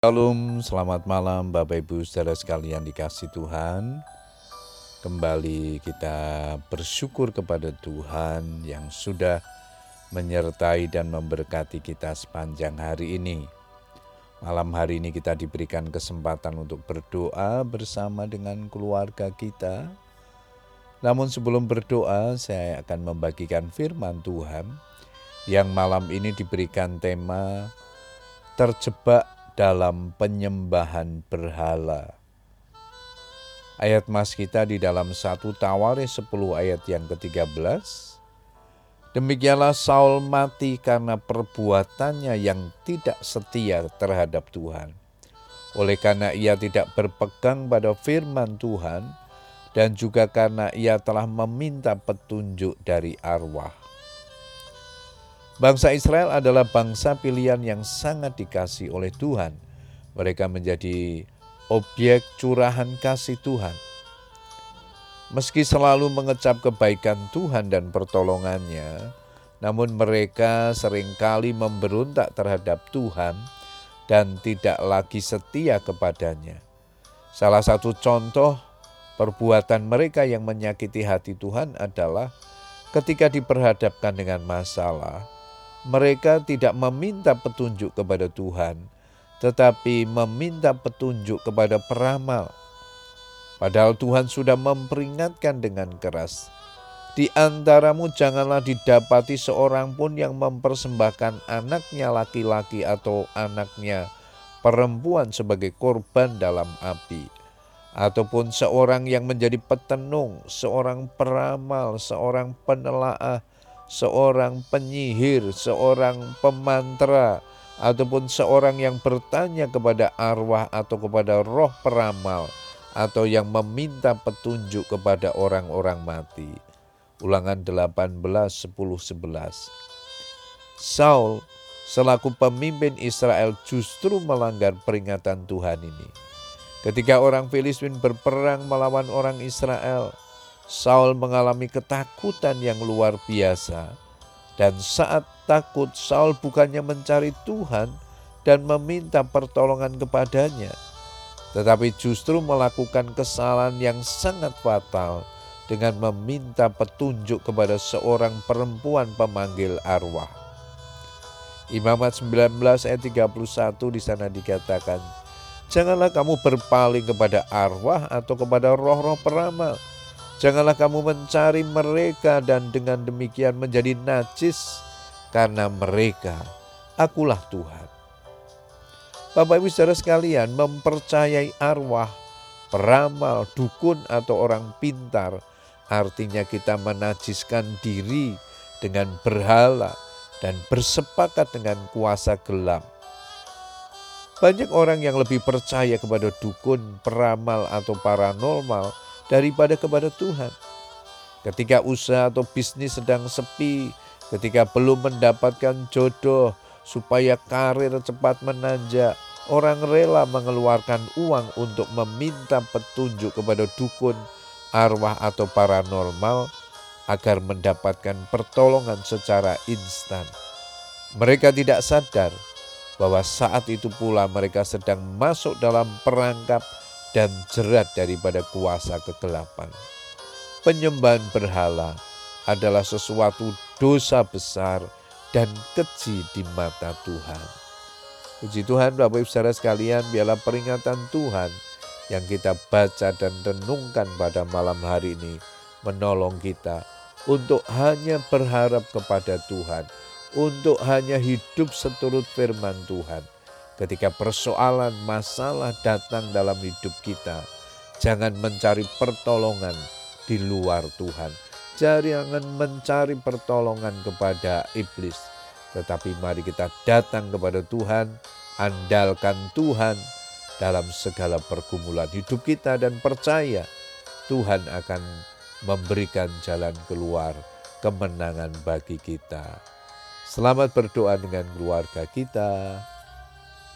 Shalom, selamat malam Bapak Ibu saudara sekalian dikasih Tuhan. Kembali kita bersyukur kepada Tuhan yang sudah menyertai dan memberkati kita sepanjang hari ini. Malam hari ini kita diberikan kesempatan untuk berdoa bersama dengan keluarga kita. Namun sebelum berdoa, saya akan membagikan firman Tuhan yang malam ini diberikan tema terjebak dalam penyembahan berhala. Ayat mas kita di dalam satu Tawaris 10 ayat yang ke-13. Demikianlah Saul mati karena perbuatannya yang tidak setia terhadap Tuhan. Oleh karena ia tidak berpegang pada firman Tuhan dan juga karena ia telah meminta petunjuk dari arwah. Bangsa Israel adalah bangsa pilihan yang sangat dikasih oleh Tuhan. Mereka menjadi objek curahan kasih Tuhan. Meski selalu mengecap kebaikan Tuhan dan pertolongannya, namun mereka sering kali memberontak terhadap Tuhan dan tidak lagi setia kepadanya. Salah satu contoh perbuatan mereka yang menyakiti hati Tuhan adalah ketika diperhadapkan dengan masalah, mereka tidak meminta petunjuk kepada Tuhan, tetapi meminta petunjuk kepada peramal. Padahal Tuhan sudah memperingatkan dengan keras, di antaramu janganlah didapati seorang pun yang mempersembahkan anaknya laki-laki atau anaknya perempuan sebagai korban dalam api, ataupun seorang yang menjadi petenung, seorang peramal, seorang penelaah, seorang penyihir, seorang pemantra, ataupun seorang yang bertanya kepada arwah atau kepada roh peramal, atau yang meminta petunjuk kepada orang-orang mati. Ulangan 18, 10, 11. Saul selaku pemimpin Israel justru melanggar peringatan Tuhan ini. Ketika orang Filistin berperang melawan orang Israel, Saul mengalami ketakutan yang luar biasa, dan saat takut, Saul bukannya mencari Tuhan dan meminta pertolongan kepadanya, tetapi justru melakukan kesalahan yang sangat fatal dengan meminta petunjuk kepada seorang perempuan pemanggil arwah. Imamat 19 ayat 31 di sana dikatakan, Janganlah kamu berpaling kepada arwah atau kepada roh-roh peramal, Janganlah kamu mencari mereka dan dengan demikian menjadi najis karena mereka akulah Tuhan. Bapak Ibu saudara sekalian mempercayai arwah, peramal, dukun atau orang pintar artinya kita menajiskan diri dengan berhala dan bersepakat dengan kuasa gelap. Banyak orang yang lebih percaya kepada dukun, peramal, atau paranormal daripada kepada Tuhan. Ketika usaha atau bisnis sedang sepi, ketika belum mendapatkan jodoh, supaya karir cepat menanjak, orang rela mengeluarkan uang untuk meminta petunjuk kepada dukun, arwah, atau paranormal agar mendapatkan pertolongan secara instan. Mereka tidak sadar bahwa saat itu pula mereka sedang masuk dalam perangkap dan jerat daripada kuasa kegelapan. Penyembahan berhala adalah sesuatu dosa besar dan keji di mata Tuhan. Puji Tuhan Bapak Ibu Saudara sekalian, biarlah peringatan Tuhan yang kita baca dan renungkan pada malam hari ini menolong kita untuk hanya berharap kepada Tuhan, untuk hanya hidup seturut firman Tuhan ketika persoalan masalah datang dalam hidup kita, jangan mencari pertolongan di luar Tuhan. Jangan mencari pertolongan kepada iblis, tetapi mari kita datang kepada Tuhan, andalkan Tuhan dalam segala pergumulan hidup kita dan percaya Tuhan akan memberikan jalan keluar kemenangan bagi kita. Selamat berdoa dengan keluarga kita.